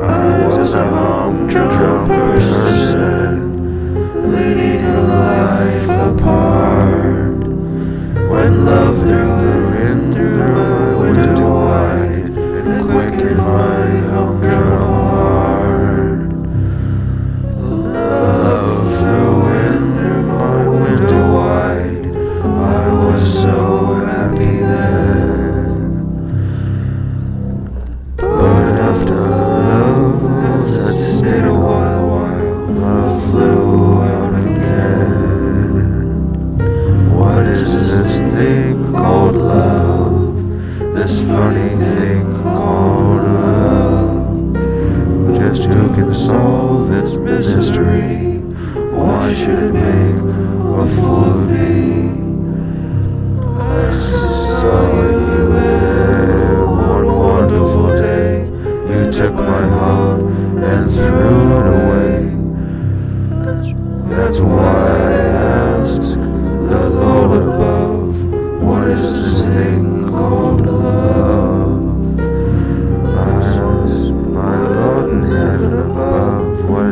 I was a humdrum person, leading a life apart. When love threw in through This funny thing called love. Just who can solve its mystery? Why should it make a fool of me? I saw you there one wonderful day. You took my heart and threw it away. That's why above.